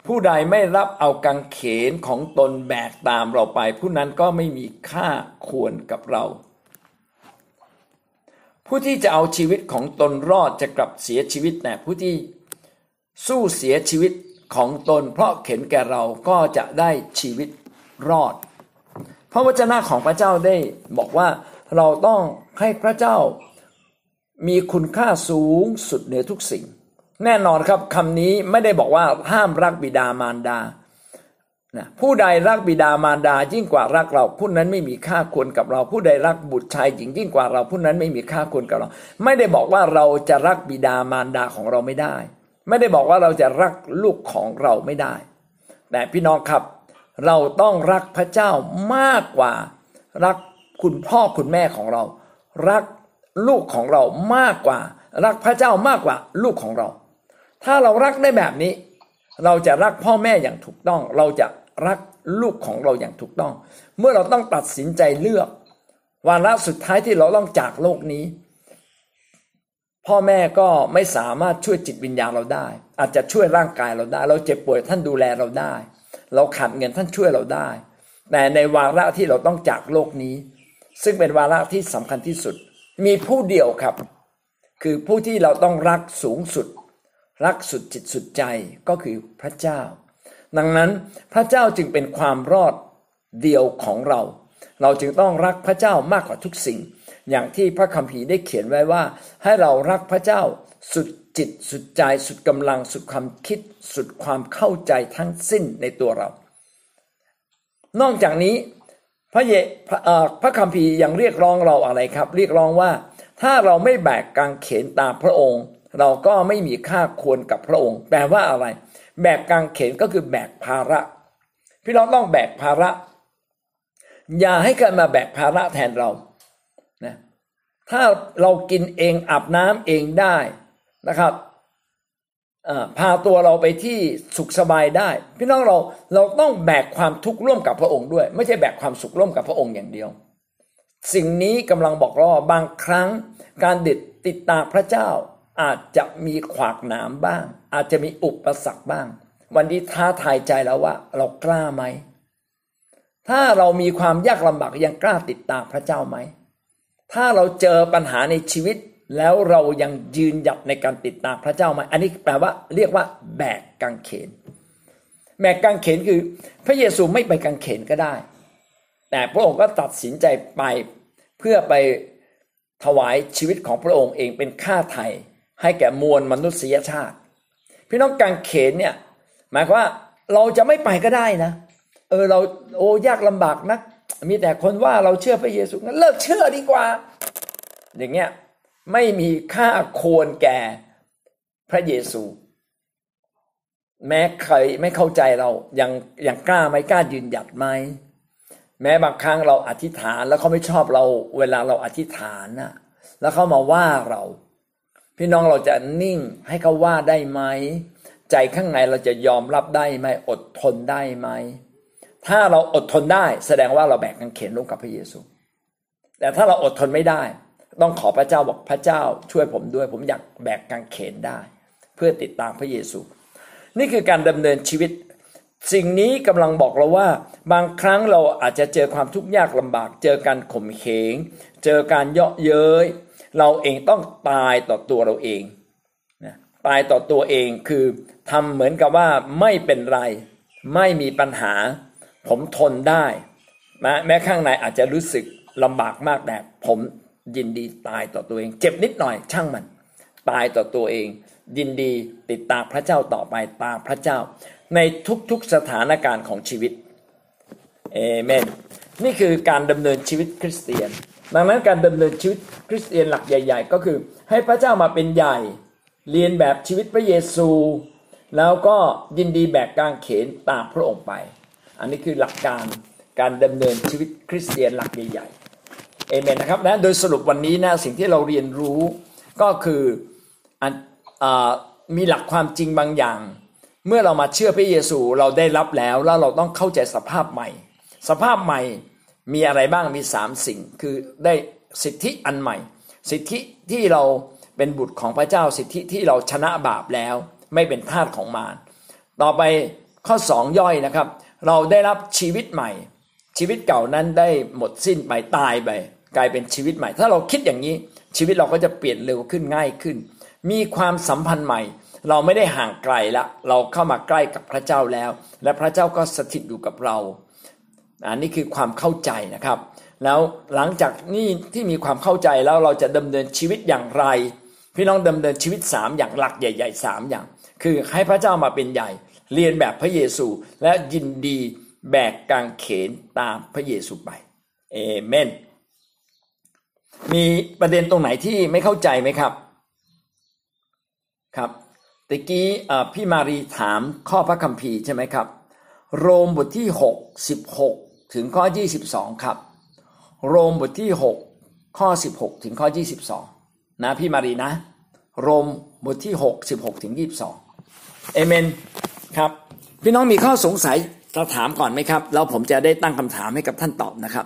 Speaker 1: ผู้ใดไม่รับเอากังเขนของตนแบกตามเราไป ผู้นั้นก็ไม่มีค่าควรกับเรา ผู้ที่จะเอาชีวิตของตนรอดจะกลับเสียชีวิตแต่ผู้ที่สู้เสียชีวิตของตน เพราะเข็นแก่เราก็จะได้ชีวิตรอด พระวจนะของพระเจ้าได้บอกว่าเราต้องให้พระเจ้า มีคุณค่าสูงสุดเหนือทุกสิ่ง แน่นอนครับคำนี้ไม่ได้บอกว่าห้ามรักบิดามารดานะผู้ใดรักบิดามารดายิ่งกว่ารักเราผู้นั้นไม่มีค่าควรกับเรา ผู้ใดรักบุตรชายหญิงยิ่งกว่าเราผู้นั้นไม่มีค่าควรกับเรา ไม่ได้บอกว่าเราจะรักบิดามารดาของเราไม่ได้ ไม่ได้บอกว่าเราจะรักลูกของเราไม่ได้ แต่พี่น้องครับ เราต้องรักพระเจ้ามากกว่า รักคุณพ่อคุณแม่ของเรา รัก ลูกของเรามากกว่า รักพระเจ้ามากกว่าลูกของเรา ถ้าเรารักได้แบบนี้ เราจะรักพ่อแม่อย่างถูกต้อง เราจะรักลูกของเราอย่างถูกต้อง เมื่อเราต้องตัดสินใจเลือกวาระสุดท้ายที่เราต้องจากโลกนี้ พ่อแม่ก็ไม่สามารถช่วยจิตวิญญาณเราได้ อาจจะช่วยร่างกายเราได้ เราเจ็บป่วยท่านดูแลเราได้ เราขาดเงินท่านช่วยเราได้ แต่ในวาระที่เราต้องจากโลกนี้ ซึ่งเป็นวาระที่สำคัญที่สุด มีผู้เดียวครับ คือผู้ที่เราต้องรักสูงสุด รักสุดจิตสุดใจก็คือพระเจ้า ดังนั้นพระเจ้าจึงเป็นความรอดเดียวของเรา เราจึงต้องรักพระเจ้ามากกว่าทุกสิ่ง อย่างที่พระคัมภีร์ได้เขียนไว้ว่า ให้เรารักพระเจ้าสุดจิตสุดใจสุดกำลังสุดความคิดสุดความเข้าใจทั้งสิ้นในตัวเรา นอกจากนี้ พระเยพระพระคัมภีร์ยังเรียกร้องเราอะไรครับ เรียกร้องว่า ถ้าเราไม่แบกกางเขนตามพระองค์ เราก็ไม่มีค่าควรกับพระองค์ แปลว่าอะไร แบกกางเขนก็คือแบกภาระ พี่น้องต้องแบกภาระ อย่าให้ใครมาแบกภาระแทนเรานะถ้าเรากินเองอาบน้ำเองได้นะครับ พาตัวเราไปที่สุขสบายได้ พี่น้องเราเราต้องแบกความทุกข์ร่วมกับพระองค์ด้วย ไม่ใช่แบกความสุขร่วมกับพระองค์อย่างเดียว สิ่งนี้กำลังบอกเราบางครั้งการเด็ดติดตามพระเจ้าอาจจะมีขวากหนามบ้าง อาจจะมีอุปสรรคบ้าง วันนี้ท้าทายใจแล้วว่า เรากล้าไหม ถ้าเรามีความยากลำบากยังกล้าติดตามพระเจ้าไหม ถ้าเราเจอปัญหาในชีวิต แล้วเรายังยืนหยัดในการติดตามพระเจ้าไหมอันนี้แปลว่าเรียกว่าแบกกางเขน แบกกางเขนคือ พระเยซูไม่ไปกางเขนก็ได้ แต่พระองค์ก็ตัดสินใจไปเพื่อไปถวายชีวิตของพระองค์เองเป็นค่าไถ่ให้แก่มวลมนุษยชาติ พี่น้องกางเขนเนี่ยหมายความว่าเราจะไม่ไปก็ได้นะ เออเราโอ้ยากลำบากนัก มีแต่คนว่าเราเชื่อพระเยซูงั้นเลิกเชื่อดีกว่า อย่างเงี้ย ไม่มีค่าควรแก่พระเยซู แม้ใครไม่เข้าใจเรายังยังกล้าไหมกล้ายืนหยัดไหมแม้บางครั้งเราอธิษฐานแล้วเขาไม่ชอบเรา เวลาเราอธิษฐานนะแล้วเขามาว่าเรา พี่น้องเราจะนิ่งให้เขาว่าได้ไหมใจข้างในเราจะยอมรับได้ไหมอดทนได้ไหมถ้าเราอดทนได้ แสดงว่าเราแบกกางเขนร่วมกับพระเยซู แต่ถ้าเราอดทนไม่ได้ ต้องขอพระเจ้าบอกพระเจ้าช่วยผมด้วย ผมอยากแบกกางเขนได้ เพื่อติดตามพระเยซู นี่คือการดำเนินชีวิต สิ่งนี้กำลังบอกเราว่า บางครั้งเราอาจจะเจอความทุกข์ยากลำบาก เจอการข่มเหงเจอการเยาะเย้ยเราเองต้องตายต่อตัวเราเองนะตายต่อตัวเองคือทำเหมือนกับว่าไม่เป็นไร ไม่มีปัญหา ผมทนได้แม้ข้างในอาจจะรู้สึกลำบากมากแต่ผม ยินดีตายต่อตัวเอง เจ็บนิดหน่อยช่างมัน ตายต่อตัวเอง ยินดีติดตามพระเจ้าต่อไปตามพระเจ้า ในทุกๆสถานการณ์ของชีวิตเอเมนนี่คือการดำเนินชีวิตคริสเตียน ดังนั้นการดำเนินชีวิตคริสเตียนหลักใหญ่ ๆ ก็คือให้พระเจ้ามาเป็นใหญ่ เรียนแบบชีวิตพระเยซู แล้วก็ยินดีแบกกางเขนตามพระองค์ไป อันนี้คือหลักการการดำเนินชีวิตคริสเตียนหลักใหญ่ เอเมนนะครับนะโดยสรุปวันนี้นะสิ่งที่เราเรียนรู้ก็คืออมีหลักความจริงบางอย่าง เมื่อเรามาเชื่อพระเยซูเราได้รับแล้วแล้วเราต้องเข้าใจสภาพใหม่ สภาพใหม่มีอะไรบ้างมีสามสิ่ง คือได้สิทธิอันใหม่ สิทธิที่เราเป็นบุตรของพระเจ้าสิทธิที่เราชนะบาปแล้ว ไม่เป็นทาสของมารต่อไปข้อสองย่อยนะครับ เราได้รับชีวิตใหม่ ชีวิตเก่านั้นได้หมดสิ้นไปตายไป กลายเป็นชีวิตใหม่ ถ้าเราคิดอย่างนี้ชีวิตเราก็จะเปลี่ยนเร็วขึ้นง่ายขึ้น มีความสัมพันธ์ใหม่ เราไม่ได้ห่างไกลละเราเข้ามาใกล้กับพระเจ้าแล้ว และพระเจ้าก็สถิตอยู่กับเราอันนี้คือความเข้าใจนะครับ แล้วหลังจากนี้ที่มีความเข้าใจแล้วเราจะดำเนินชีวิตอย่างไร พี่น้องดำเนินชีวิตสามอย่างหลักใหญ่ๆสามอย่าง คือให้พระเจ้ามาเป็นใหญ่ เรียนแบบพระเยซูและยินดีแบกกางเขนตามพระเยซูไปเอเมน มีประเด็นตรงไหนที่ไม่เข้าใจไหมครับ ครับตะกี้พี่มารีถามข้อพระคัมภีร์ใช่ไหมครับ โรมบทที่6 16 ถึงข้อ 22 ครับ โรมบทที่ 6 ข้อ 16 ถึงข้อ 22 นะพี่มารีนะ โรมบทที่ 6 16 ถึง 22เอเมนครับ พี่น้องมีข้อสงสัยจะถามก่อนไหมครับ แล้วผมจะได้ตั้งคำถามให้กับท่านตอบนะครับ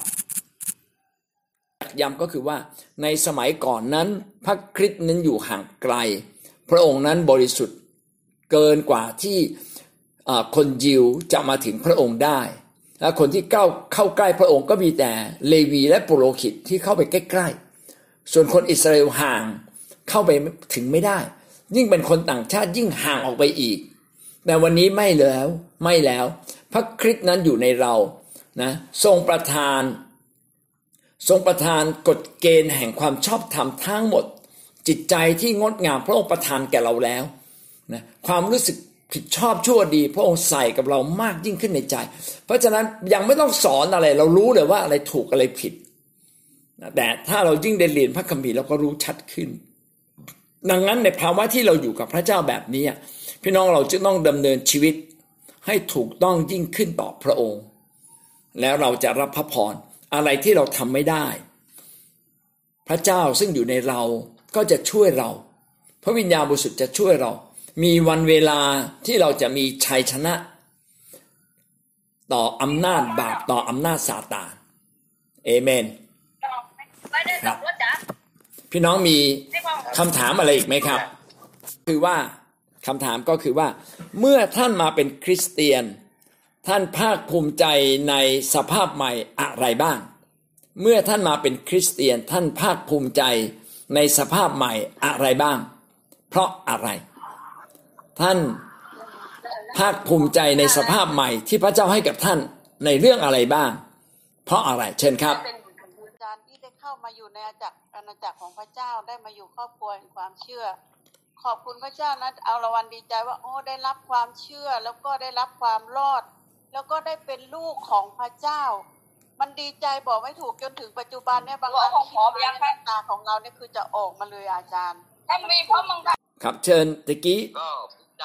Speaker 1: ย้ำก็คือว่า ในสมัยก่อนนั้น พระคริสต์นั้นอยู่ห่างไกล พระองค์นั้นบริสุทธิ์เกินกว่าที่คนยิวจะมาถึงพระองค์ได้และคนที่เข้าเข้าใกล้พระองค์ก็มีแต่เลวีและปุโรหิตที่เข้าไปใกล้ๆ ส่วนคนอิสราเอลห่างเข้าไปถึงไม่ได้ ยิ่งเป็นคนต่างชาติยิ่งห่างออกไปอีก แต่วันนี้ไม่แล้วไม่แล้ว พระคริสต์นั้นอยู่ในเรานะทรงประทาน ทรงประทานกฎเกณฑ์แห่งความชอบธรรมทั้งหมด จิตใจที่งดงามพระองค์ประทานแก่เราแล้วนะความรู้สึกผิดชอบชั่วดี พระองค์ใส่กับเรามากยิ่งขึ้นในใจ เพราะฉะนั้นยังไม่ต้องสอนอะไร เรารู้เลยว่าอะไรถูกอะไรผิดแต่ถ้าเรายิ่งได้เรียนพระคัมภีร์เราก็รู้ชัดขึ้น ดังนั้นในภาวะที่เราอยู่กับพระเจ้าแบบนี้พี่น้องเราจะต้องดำเนินชีวิตให้ถูกต้องยิ่งขึ้นต่อพระองค์ แล้วเราจะรับพระพร อะไรที่เราทำไม่ได้ พระเจ้าซึ่งอยู่ในเราก็จะช่วยเรา พระวิญญาณบริสุทธิ์จะช่วยเรา มีวันเวลาที่เราจะมีชัยชนะ ต่ออำนาจบาปต่ออำนาจซาตานเอเมนครับพี่น้องมีคำถามอะไรอีกไหมครับ คือว่าคำถามก็คือว่า เมื่อท่านมาเป็นคริสเตียน ท่านภาคภูมิใจในสภาพใหม่อะไรบ้าง เมื่อท่านมาเป็นคริสเตียนท่านภาคภูมิใจในสภาพใหม่อะไรบ้าง เพราะอะไร ท่านภาคภูมิใจในสภาพใหม่ที่พระเจ้าให้กับท่านในเรื่องอะไรบ้าง เพราะอะไรเชิญครับ
Speaker 2: เป็นการที่ได้เข้ามาอยู่ในอาณาจักรอาณาจักรของพระเจ้าได้มาอยู่ครอบครัวแห่งความเชื่อ ขอบคุณพระเจ้านะเอาละวันดีใจว่า โอ้ได้รับความเชื่อแล้วก็ได้รับความรอด แล้วก็ได้เป็นลูกของพระเจ้า มันดีใจบอกไม่ถูกจนถึงปัจจุบันเนี่ยบางครั้งคิดว่าหน้าตาของเราเนี่ยคือจะออกมาเลยอาจารย์ถ้ามีเพราะมึง
Speaker 1: ครับเชิญตะกี้
Speaker 3: ก็ใจ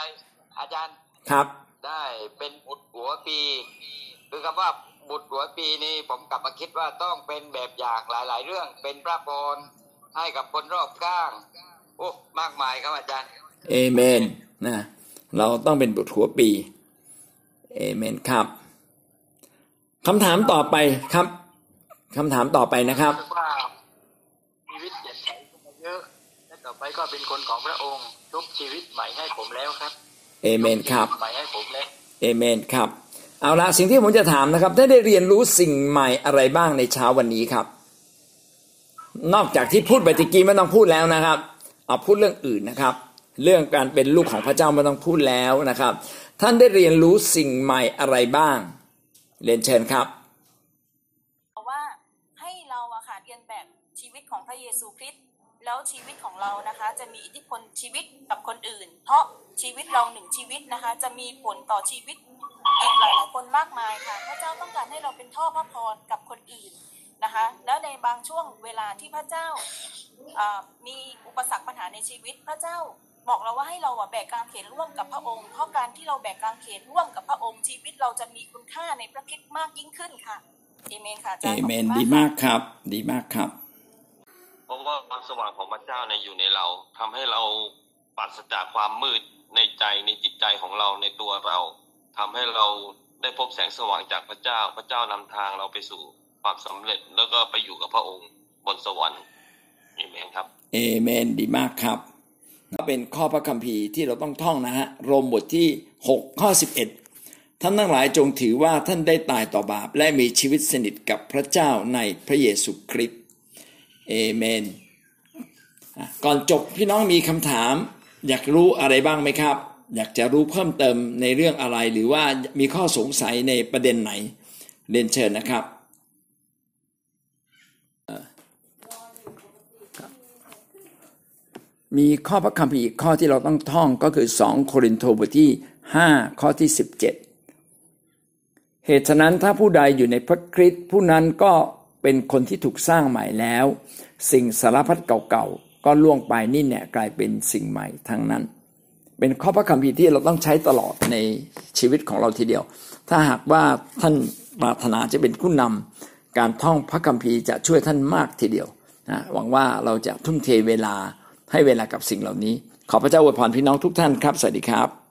Speaker 3: อาจารย์
Speaker 1: ครับ
Speaker 3: ได้เป็นบุตรหัวปี คือคำว่าบุตรหัวปีนี้ผมกลับมาคิดว่าต้องเป็นแบบอย่างหลาย ๆ เรื่องเป็นพระพรให้กับคนรอบข้างโอ้มากมายครับอาจารย์
Speaker 1: เอเมนนะเราต้องเป็นบุตรหัวปี เอเมนครับคำถามต่อไปครับคำถามต่อไปนะครับว่า
Speaker 3: ชีวิตเปลี่ยนไปเยอะและต่อไปก็เป็นคนของพระองค์ทุกชีวิตใหม่ให้ผมแล้วครับ
Speaker 1: เอเมนครับ
Speaker 3: ใหม่ให้ผมแล้ว
Speaker 1: เอเมนครับ เอาละสิ่งที่ผมจะถามนะครับได้ได้เรียนรู้สิ่งใหม่อะไรบ้างในเช้าวันนี้ครับ นอกจากที่พูดไปตะกี้ไม่ต้องพูดแล้วนะครับ เอาพูดเรื่องอื่นนะครับ เรื่องการเป็นลูกของพระเจ้าไม่ต้องพูดแล้วนะครับ ท่านได้เรียนรู้สิ่งใหม่อะไรบ้าง เรียนเชิญครับ
Speaker 4: ว่าให้เราอะค่ะเรียนแบบชีวิตของพระเยซูคริสต์แล้วชีวิตของเรานะคะ จะมีอิทธิพลชีวิตกับคนอื่น เพราะชีวิตเราหนึ่งชีวิตนะคะ จะมีผลต่อชีวิตอีกหลายหลายคนมากมายค่ะพระเจ้าต้องการให้เราเป็นท่อพระพรกับคนอื่นนะคะ แล้วในบางช่วงเวลาที่พระเจ้ามีอุปสรรคปัญหาในชีวิตพระเจ้า บอกเราว่าให้เราแบกกางเขนร่วมกับพระองค์ เพราะการที่เราแบกกางเขนร่วมกับพระองค์ชีวิตเราจะมีคุณค่าในพระคิดมากยิ่งขึ้นค่ะเอเมนค่ะ
Speaker 1: เอเมนดีมากครับ ดีมากครับ
Speaker 3: เพราะว่าความสว่างของพระเจ้าในอยู่ในเราทำให้เราปราศจากความมืดในใจในจิตใจของเราในตัวเราทำให้เราได้พบแสงสว่างจากพระเจ้า พระเจ้านำทางเราไปสู่ความสำเร็จแล้วก็ไปอยู่กับพระองค์บนสวรรค์เอเมนครับ
Speaker 1: เอเมนดีมากครับ ก็เป็นข้อพระคัมภีร์ที่เราต้องท่องนะฮะโรมบทที่ 6 ข้อ 11 ท่านทั้งหลายจงถือว่าท่านได้ตายต่อบาป และมีชีวิตสนิทกับพระเจ้าในพระเยซูคริสต์เอเมน ก่อนจบพี่น้องมีคำถาม อยากรู้อะไรบ้างไหมครับ อยากจะรู้เพิ่มเติมในเรื่องอะไรหรือว่ามีข้อสงสัยในประเด็นไหนเรียนเชิญนะครับ มีข้อพระคัมภีร์ข้อที่เราต้องท่องก็คือ 2 โครินธ์บทที่ 5 ข้อที่ 17 เหตุฉะนั้นถ้าผู้ใดอยู่ในพระคริสต์ผู้นั้นก็เป็นคนที่ถูกสร้างใหม่แล้ว สิ่งสารพัดเก่าๆ ก็ล่วงไปนี่เนี่ยกลายเป็นสิ่งใหม่ทั้งนั้น เป็นข้อพระคัมภีร์ที่เราต้องใช้ตลอดในชีวิตของเราทีเดียว ถ้าหากว่าท่านปรารถนาจะเป็นผู้นำการท่องพระคัมภีร์จะช่วยท่านมากทีเดียวนะหวังว่าเราจะทุ่มเทเวลา ให้เวลากับสิ่งเหล่านี้ ขอพระเจ้าอวยพรพี่น้องทุกท่านครับ สวัสดีครับ